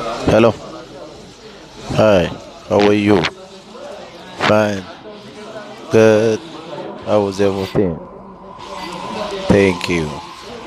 Hello. Hi. How are you? Fine. Good. How was everything? Thank you.